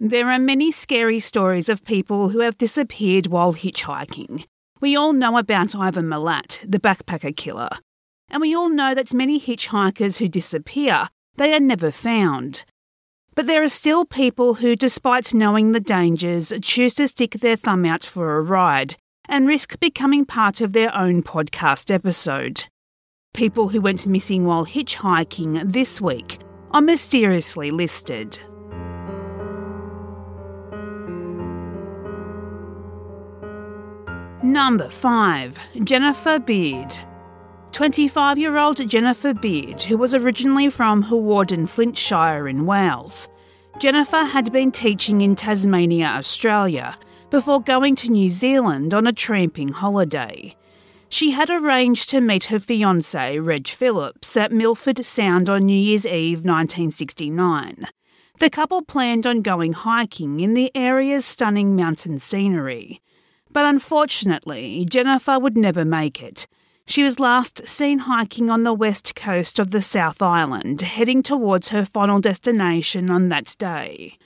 There are many scary stories of people who have disappeared while hitchhiking. We all know about Ivan Milat, the backpacker killer. And we all know that many hitchhikers who disappear, they are never found. But there are still people who, despite knowing the dangers, choose to stick their thumb out for a ride and risk becoming part of their own podcast episode. People who went missing while hitchhiking this week are mysteriously listed. Number 5. Jennifer Beard. 25 year old Jennifer Beard, who was originally from Hawarden, Flintshire in Wales. Jennifer had been teaching in Tasmania, Australia, before going to New Zealand on a tramping holiday. She had arranged to meet her fiance, Reg Phillips, at Milford Sound on New Year's Eve 1969. The couple planned on going hiking in the area's stunning mountain scenery. But unfortunately, Jennifer would never make it. She was last seen hiking on the west coast of the South Island, heading towards her final destination on that day.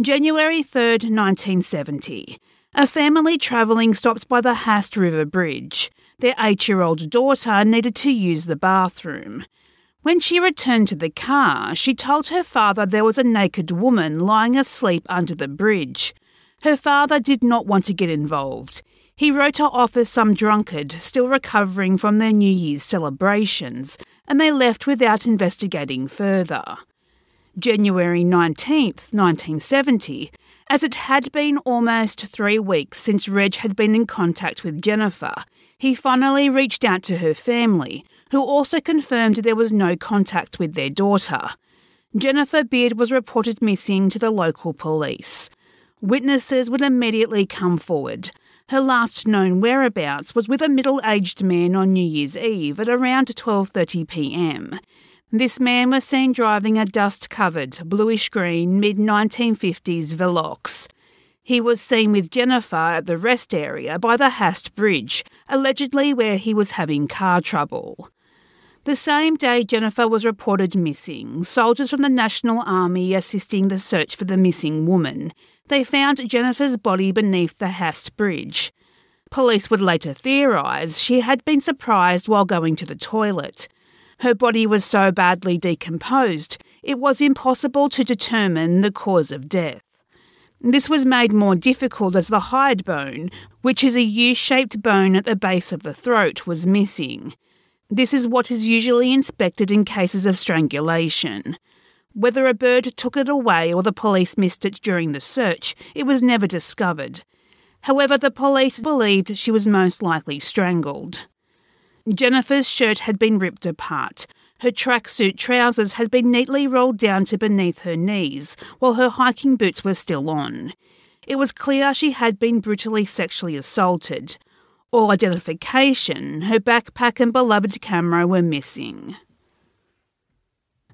January 3rd, 1970. A family travelling stopped by the Haast River Bridge. Their eight year old daughter needed to use the bathroom. When she returned to the car, she told her father there was a naked woman lying asleep under the bridge. Her father did not want to get involved. He wrote her off as some drunkard still recovering from their New Year's celebrations, and they left without investigating further. January 19th, 1970, as it had been almost three weeks since Reg had been in contact with Jennifer, he finally reached out to her family, who also confirmed there was no contact with their daughter. Jennifer Beard was reported missing to the local police. Witnesses would immediately come forward. Her last known whereabouts was with a middle-aged man on New Year's Eve at around 12:30 p.m. This man was seen driving a dust-covered bluish-green mid-1950s Velox. He was seen with Jennifer at the rest area by the Haast Bridge, allegedly where he was having car trouble. The same day Jennifer was reported missing, soldiers from the National Army assisting the search for the missing woman they found Jennifer's body beneath the Haast Bridge. Police would later theorise she had been surprised while going to the toilet. Her body was so badly decomposed, it was impossible to determine the cause of death. This was made more difficult as the hyoid bone, which is a U shaped bone at the base of the throat, was missing. This is what is usually inspected in cases of strangulation. Whether a bird took it away or the police missed it during the search, it was never discovered. However, the police believed she was most likely strangled. Jennifer's shirt had been ripped apart. Her tracksuit trousers had been neatly rolled down to beneath her knees, while her hiking boots were still on. It was clear she had been brutally sexually assaulted. All identification, her backpack and beloved camera were missing.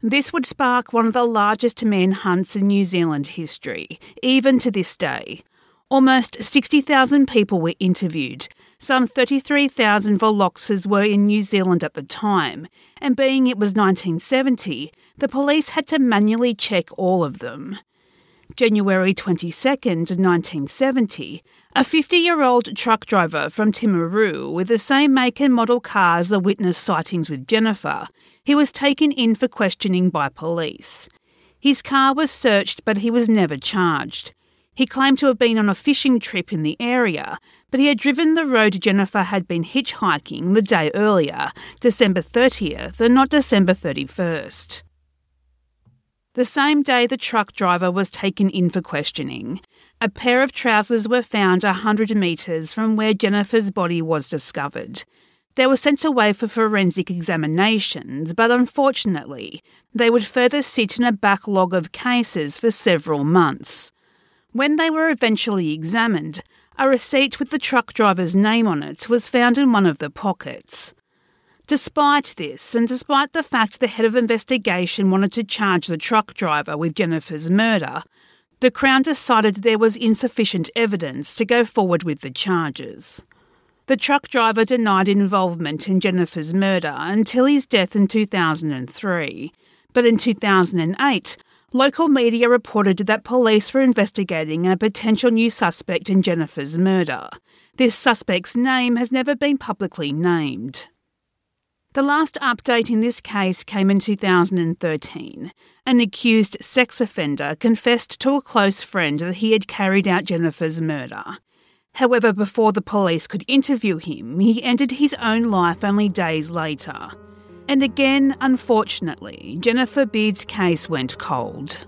This would spark one of the largest manhunts in New Zealand history, even to this day. Almost 60,000 people were interviewed. Some 33,000 Veloxes were in New Zealand at the time, and being it was 1970, the police had to manually check all of them. January 22nd, 1970, a 50 year old truck driver from Timaru with the same make and model car as the witness sightings with Jennifer he was taken in for questioning by police. His car was searched, but he was never charged. He claimed to have been on a fishing trip in the area, but he had driven the road Jennifer had been hitchhiking the day earlier, December 30th, and not December 31st. The same day the truck driver was taken in for questioning, a pair of trousers were found a hundred metres from where Jennifer's body was discovered. They were sent away for forensic examinations, but unfortunately, they would further sit in a backlog of cases for several months. When they were eventually examined, a receipt with the truck driver's name on it was found in one of the pockets. Despite this, and despite the fact the head of investigation wanted to charge the truck driver with Jennifer's murder, the Crown decided there was insufficient evidence to go forward with the charges. The truck driver denied involvement in Jennifer's murder until his death in 2003, but in 2008, local media reported that police were investigating a potential new suspect in Jennifer's murder. This suspect's name has never been publicly named. The last update in this case came in 2013. An accused sex offender confessed to a close friend that he had carried out Jennifer's murder. However, before the police could interview him, he ended his own life only days later. And again, unfortunately, Jennifer Beard's case went cold.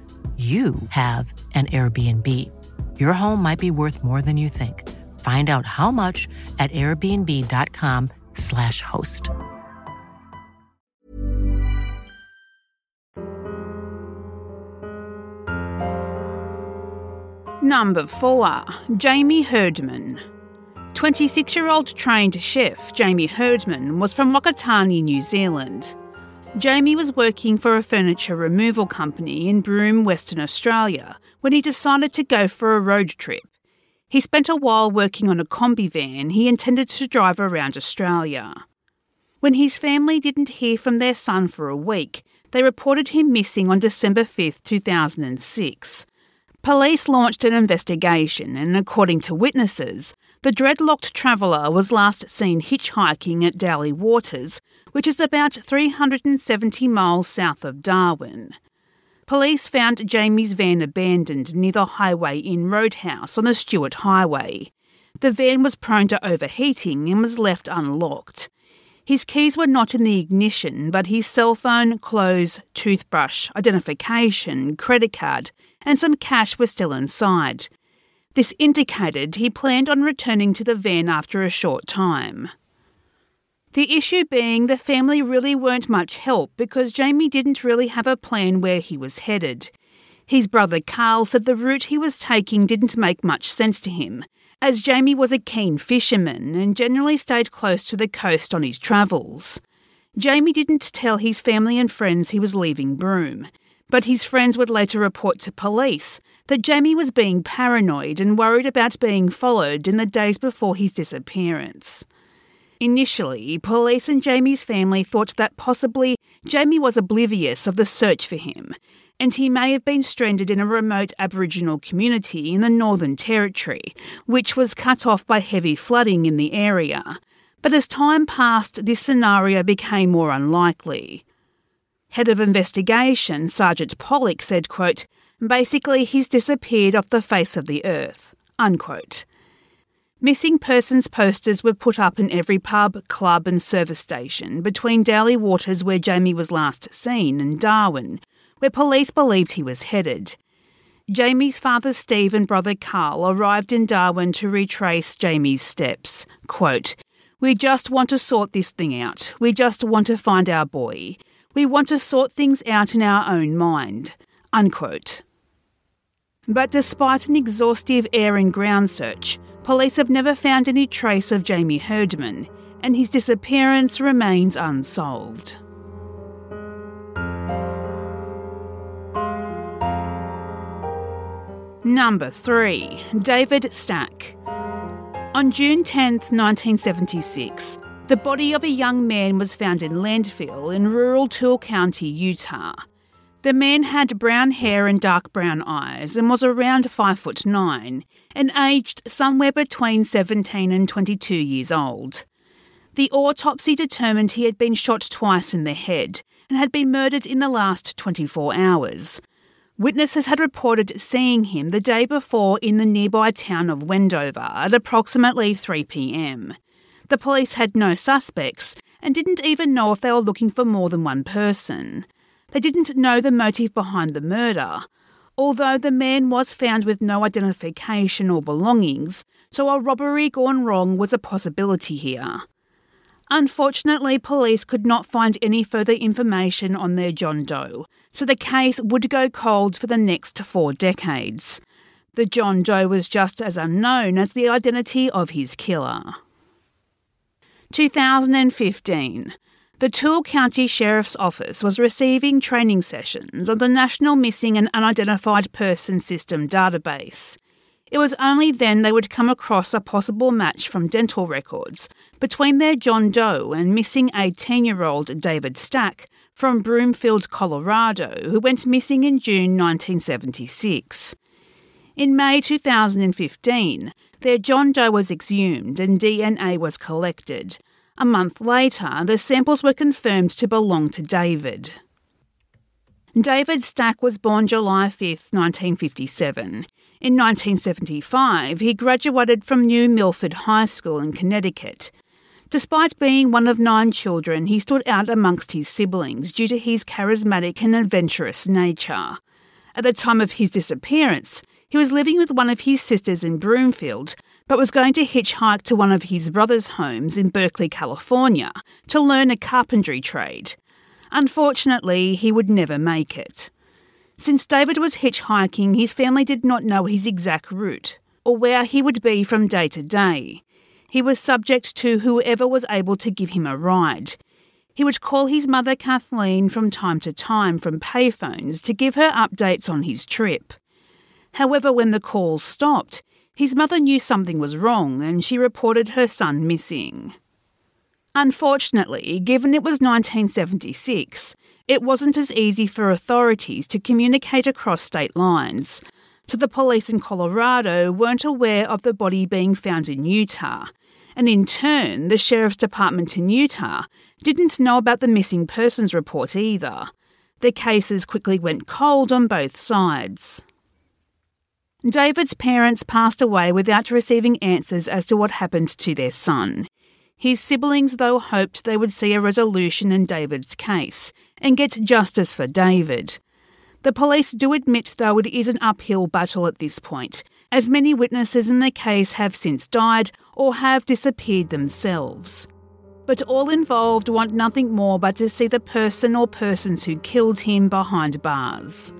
you have an Airbnb. Your home might be worth more than you think. Find out how much at airbnb.com/slash host. Number 4. Jamie Herdman. 26 year old trained chef Jamie Herdman was from Whakatane, New Zealand. Jamie was working for a furniture removal company in Broome, Western Australia, when he decided to go for a road trip. He spent a while working on a combi van he intended to drive around Australia. When his family didn't hear from their son for a week, they reported him missing on December 5, 2006. Police launched an investigation, and according to witnesses, the dreadlocked traveller was last seen hitchhiking at Daly Waters, which is about 370 miles south of Darwin. Police found Jamie's van abandoned near the Highway Inn Roadhouse on the Stuart Highway. The van was prone to overheating and was left unlocked. His keys were not in the ignition, but his cell phone, clothes, toothbrush, identification, credit card, and some cash were still inside. This indicated he planned on returning to the van after a short time. The issue being the family really weren't much help because Jamie didn't really have a plan where he was headed. His brother Carl said the route he was taking didn't make much sense to him, as Jamie was a keen fisherman and generally stayed close to the coast on his travels. Jamie didn't tell his family and friends he was leaving Broome, but his friends would later report to police that Jamie was being paranoid and worried about being followed in the days before his disappearance. Initially, police and Jamie's family thought that possibly Jamie was oblivious of the search for him, and he may have been stranded in a remote Aboriginal community in the Northern Territory, which was cut off by heavy flooding in the area. But as time passed, this scenario became more unlikely. Head of investigation, Sergeant Pollock, said, quote, Basically, he's disappeared off the face of the earth. Unquote. Missing persons posters were put up in every pub, club, and service station between Daly Waters, where Jamie was last seen, and Darwin, where police believed he was headed. Jamie's father Steve and brother Carl arrived in Darwin to retrace Jamie's steps. Quote, We just want to sort this thing out. We just want to find our boy. We want to sort things out in our own mind. Unquote. But despite an exhaustive air and ground search, police have never found any trace of Jamie Herdman, and his disappearance remains unsolved. Number 3. David Stack. On June 10, 1976, the body of a young man was found in landfill in rural Tooele County, Utah. The man had brown hair and dark brown eyes and was around 5 foot 9 and aged somewhere between 17 and 22 years old. The autopsy determined he had been shot twice in the head and had been murdered in the last 24 hours. Witnesses had reported seeing him the day before in the nearby town of Wendover at approximately 3 pm. The police had no suspects and didn't even know if they were looking for more than one person. They didn't know the motive behind the murder, although the man was found with no identification or belongings, so a robbery gone wrong was a possibility here. Unfortunately, police could not find any further information on their John Doe, so the case would go cold for the next four decades. The John Doe was just as unknown as the identity of his killer. 2015. The Tooele County Sheriff's Office was receiving training sessions on the National Missing and Unidentified Person System database. It was only then they would come across a possible match from dental records between their John Doe and missing 18 year old David Stack from Broomfield, Colorado, who went missing in June 1976. In May 2015, their John Doe was exhumed and DNA was collected. A month later, the samples were confirmed to belong to David. David Stack was born July 5, 1957. In 1975, he graduated from New Milford High School in Connecticut. Despite being one of nine children, he stood out amongst his siblings due to his charismatic and adventurous nature. At the time of his disappearance, he was living with one of his sisters in Broomfield, but was going to hitchhike to one of his brother's homes in Berkeley, California, to learn a carpentry trade. Unfortunately, he would never make it. Since David was hitchhiking, his family did not know his exact route or where he would be from day to day. He was subject to whoever was able to give him a ride. He would call his mother Kathleen from time to time from payphones to give her updates on his trip. However, when the calls stopped, his mother knew something was wrong and she reported her son missing. Unfortunately, given it was 1976, it wasn't as easy for authorities to communicate across state lines, so the police in Colorado weren't aware of the body being found in Utah, and in turn, the Sheriff's Department in Utah didn't know about the missing persons report either. The cases quickly went cold on both sides. David's parents passed away without receiving answers as to what happened to their son. His siblings, though, hoped they would see a resolution in David's case and get justice for David. The police do admit, though, it is an uphill battle at this point, as many witnesses in the case have since died or have disappeared themselves. But all involved want nothing more but to see the person or persons who killed him behind bars.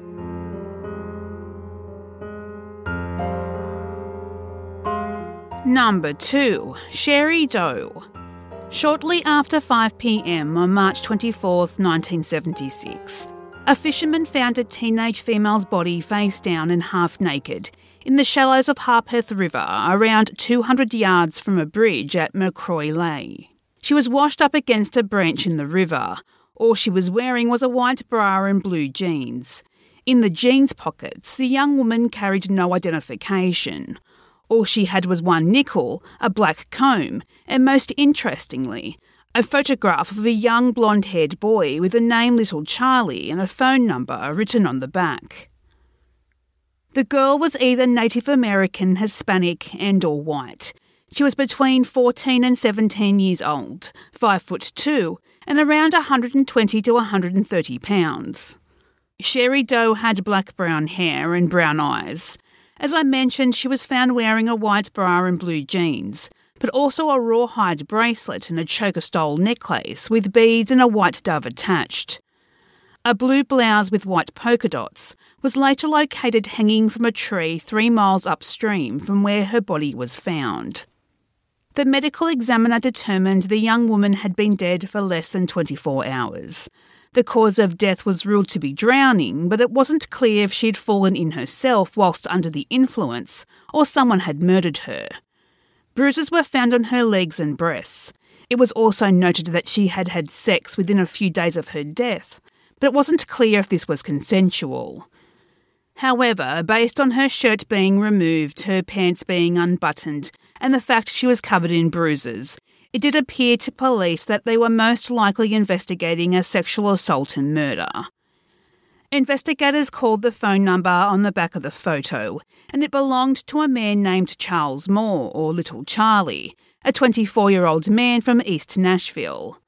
Number 2. Sherry Doe. Shortly after 5 pm on March 24, 1976, a fisherman found a teenage female's body face down and half naked in the shallows of Harpeth River, around 200 yards from a bridge at McCrory Lane. She was washed up against a branch in the river. All she was wearing was a white bra and blue jeans. In the jeans pockets, the young woman carried no identification. All she had was one nickel, a black comb, and most interestingly, a photograph of a young blonde haired boy with the name Little Charlie and a phone number written on the back. The girl was either Native American, Hispanic, and or white. She was between 14 and 17 years old, 5 foot 2, and around 120 to 130 pounds. Sherry Doe had black brown hair and brown eyes. As I mentioned, she was found wearing a white bra and blue jeans, but also a rawhide bracelet and a choker style necklace with beads and a white dove attached. A blue blouse with white polka dots was later located hanging from a tree three miles upstream from where her body was found. The medical examiner determined the young woman had been dead for less than 24 hours. The cause of death was ruled to be drowning, but it wasn't clear if she'd fallen in herself whilst under the influence or someone had murdered her. Bruises were found on her legs and breasts. It was also noted that she had had sex within a few days of her death, but it wasn't clear if this was consensual. However, based on her shirt being removed, her pants being unbuttoned, and the fact she was covered in bruises, it did appear to police that they were most likely investigating a sexual assault and murder. Investigators called the phone number on the back of the photo, and it belonged to a man named Charles Moore, or Little Charlie, a 24 year old man from East Nashville.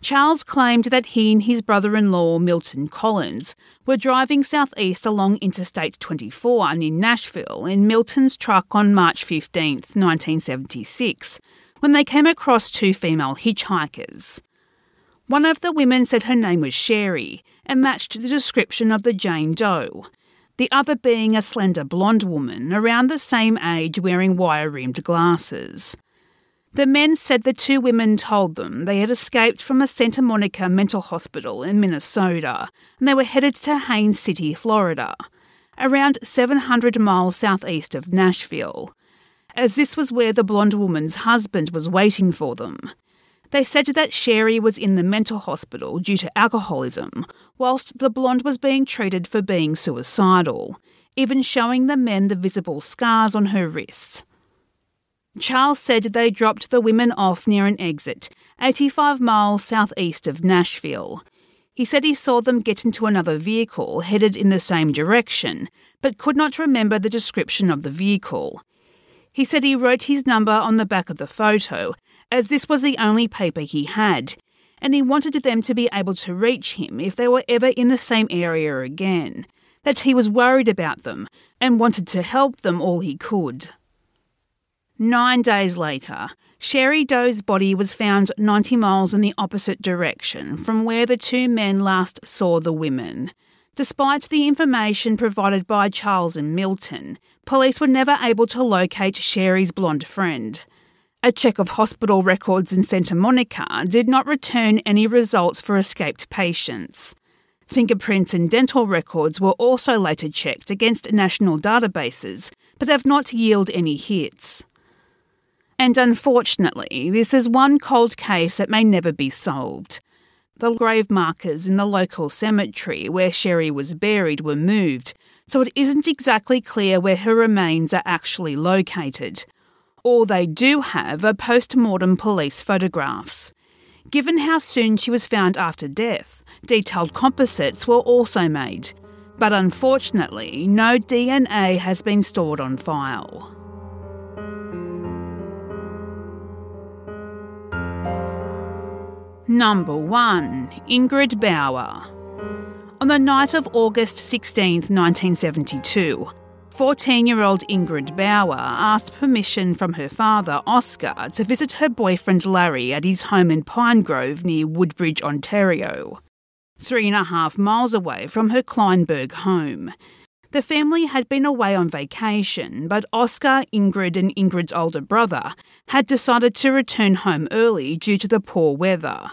Charles claimed that he and his brother in law, Milton Collins, were driving southeast along Interstate 24 near Nashville in Milton's truck on March 15, 1976, when they came across two female hitchhikers. One of the women said her name was Sherry and matched the description of the Jane Doe, the other being a slender blonde woman around the same age wearing wire rimmed glasses. The men said the two women told them they had escaped from a Santa Monica mental hospital in Minnesota and they were headed to Haines City, Florida, around 700 miles southeast of Nashville, as this was where the blonde woman's husband was waiting for them. They said that Sherry was in the mental hospital due to alcoholism, whilst the blonde was being treated for being suicidal, even showing the men the visible scars on her wrists. Charles said they dropped the women off near an exit, 85 miles southeast of Nashville. He said he saw them get into another vehicle headed in the same direction, but could not remember the description of the vehicle. He said he wrote his number on the back of the photo, as this was the only paper he had, and he wanted them to be able to reach him if they were ever in the same area again, that he was worried about them and wanted to help them all he could. Nine days later, Sherry Doe's body was found 90 miles in the opposite direction from where the two men last saw the women. Despite the information provided by Charles and Milton, police were never able to locate Sherry's blonde friend. A check of hospital records in Santa Monica did not return any results for escaped patients. Fingerprints and dental records were also later checked against national databases, but have not yielded any hits. And unfortunately, this is one cold case that may never be solved. The grave markers in the local cemetery where Sherry was buried were moved, so it isn't exactly clear where her remains are actually located. All they do have are post mortem police photographs. Given how soon she was found after death, detailed composites were also made. But unfortunately, no DNA has been stored on file. Number 1 Ingrid Bauer. On the night of August 16, 1972, 14 year old Ingrid Bauer asked permission from her father, Oscar, to visit her boyfriend Larry at his home in Pine Grove near Woodbridge, Ontario, three and a half miles away from her Kleinburg home. The family had been away on vacation, but Oscar, Ingrid, and Ingrid's older brother had decided to return home early due to the poor weather.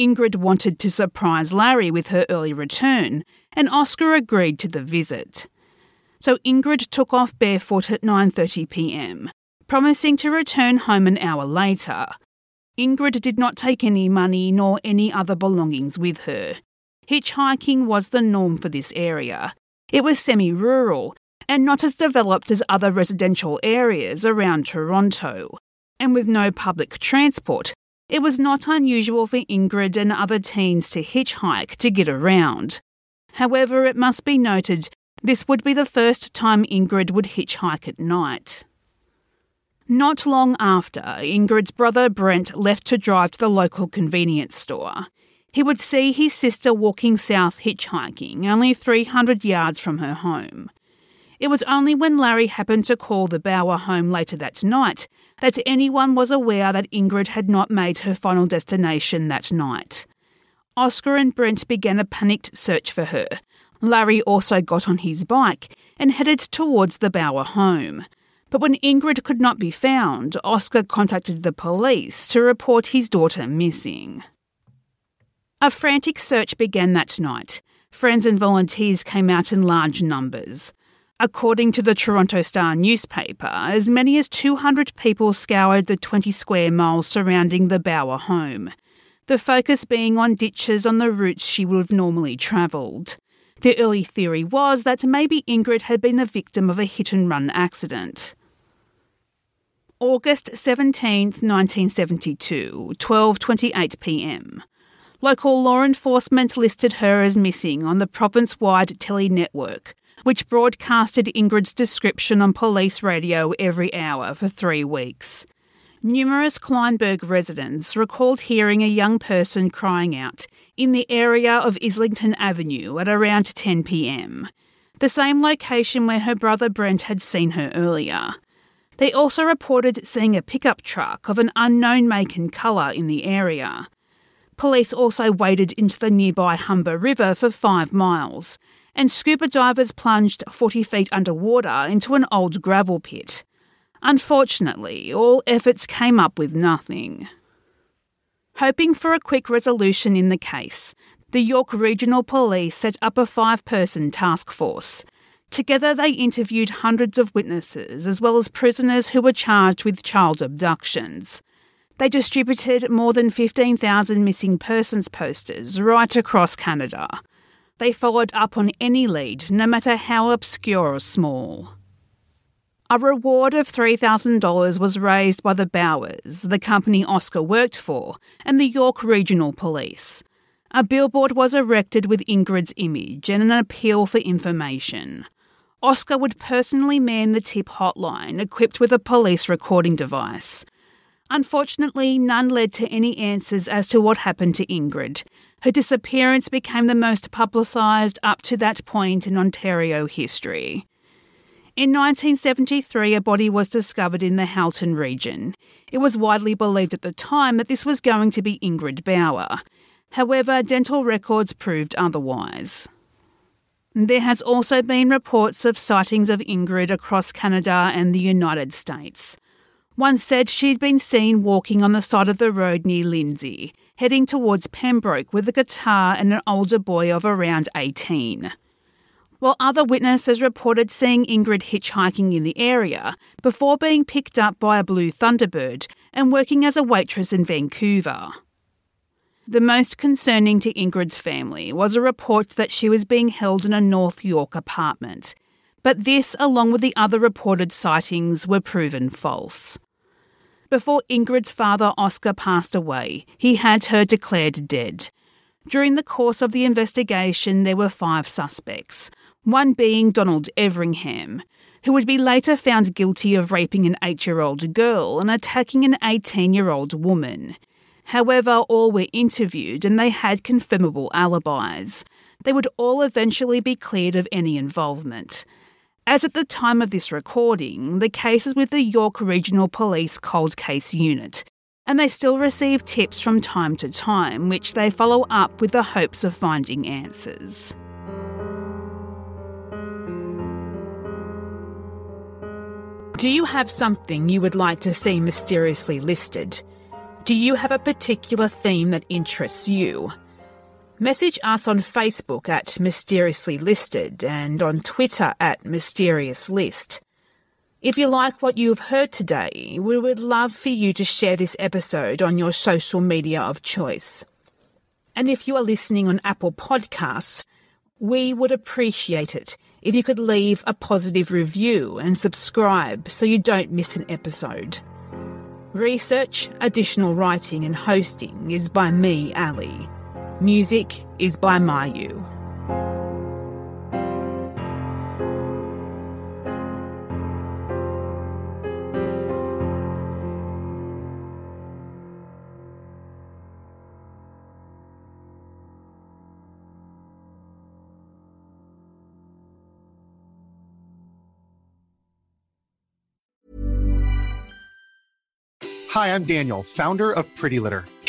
Ingrid wanted to surprise Larry with her early return, and Oscar agreed to the visit. So Ingrid took off barefoot at 9:30 p.m., promising to return home an hour later. Ingrid did not take any money nor any other belongings with her. Hitchhiking was the norm for this area. It was semi rural and not as developed as other residential areas around Toronto. And with no public transport, it was not unusual for Ingrid and other teens to hitchhike to get around. However, it must be noted this would be the first time Ingrid would hitchhike at night. Not long after, Ingrid's brother Brent left to drive to the local convenience store. He would see his sister walking south hitchhiking, only 300 yards from her home. It was only when Larry happened to call the Bauer home later that night that anyone was aware that Ingrid had not made her final destination that night. Oscar and Brent began a panicked search for her. Larry also got on his bike and headed towards the Bauer home. But when Ingrid could not be found, Oscar contacted the police to report his daughter missing. A frantic search began that night. Friends and volunteers came out in large numbers. According to the Toronto Star newspaper, as many as 200 people scoured the 20 square miles surrounding the Bauer home. the focus being on ditches on the routes she would have normally travelled. The early theory was that maybe Ingrid had been the victim of a hit and run accident. August 17, 1972, 12:28 p.m. Local law enforcement listed her as missing on the province-wide tele network, which broadcasted Ingrid's description on police radio every hour for 3 weeks. Numerous Kleinburg residents recalled hearing a young person crying out in the area of Islington Avenue at around 10 pm, the same location where her brother Brent had seen her earlier. They also reported seeing a pickup truck of an unknown make and colour in the area. Police also waded into the nearby Humber River for five miles, and scuba divers plunged 40 feet underwater into an old gravel pit. Unfortunately, all efforts came up with nothing. Hoping for a quick resolution in the case, the York Regional Police set up a five person task force. Together, they interviewed hundreds of witnesses as well as prisoners who were charged with child abductions. They distributed more than 15,000 missing persons posters right across Canada. They followed up on any lead, no matter how obscure or small. A reward of $3,000 was raised by the Bauers, the company Oscar worked for, and the York Regional Police. A billboard was erected with Ingrid's image and an appeal for information. Oscar would personally man the tip hotline equipped with a police recording device. Unfortunately, none led to any answers as to what happened to Ingrid. Her disappearance became the most publicised up to that point in Ontario history. In 1973, a body was discovered in the Halton region. It was widely believed at the time that this was going to be Ingrid Bauer. However, dental records proved otherwise. There has also been reports of sightings of Ingrid across Canada and the United States. One said she'd been seen walking on the side of the road near Lindsay, heading towards Pembroke with a guitar and an older boy of around 18 while other witnesses reported seeing Ingrid hitchhiking in the area before being picked up by a blue Thunderbird and working as a waitress in Vancouver. The most concerning to Ingrid's family was a report that she was being held in a North York apartment, but this, along with the other reported sightings, were proven false. Before Ingrid's father Oscar passed away, he had her declared dead. During the course of the investigation, there were five suspects, one being Donald Everingham, who would be later found guilty of raping an eight year old girl and attacking an 18 year old woman. However, all were interviewed and they had confirmable alibis. They would all eventually be cleared of any involvement. As at the time of this recording, the case is with the York Regional Police Cold Case Unit, and they still receive tips from time to time, which they follow up with the hopes of finding answers. Do you have something you would like to see mysteriously listed? Do you have a particular theme that interests you? Message us on Facebook at Mysteriously Listed and on Twitter at Mysterious List. If you like what you've heard today, we would love for you to share this episode on your social media of choice. And if you are listening on Apple Podcasts, we would appreciate it if you could leave a positive review and subscribe so you don't miss an episode. Research, additional writing, and hosting is by me, Ali. Music is by Mayu. Hi, I'm Daniel, founder of Pretty Litter.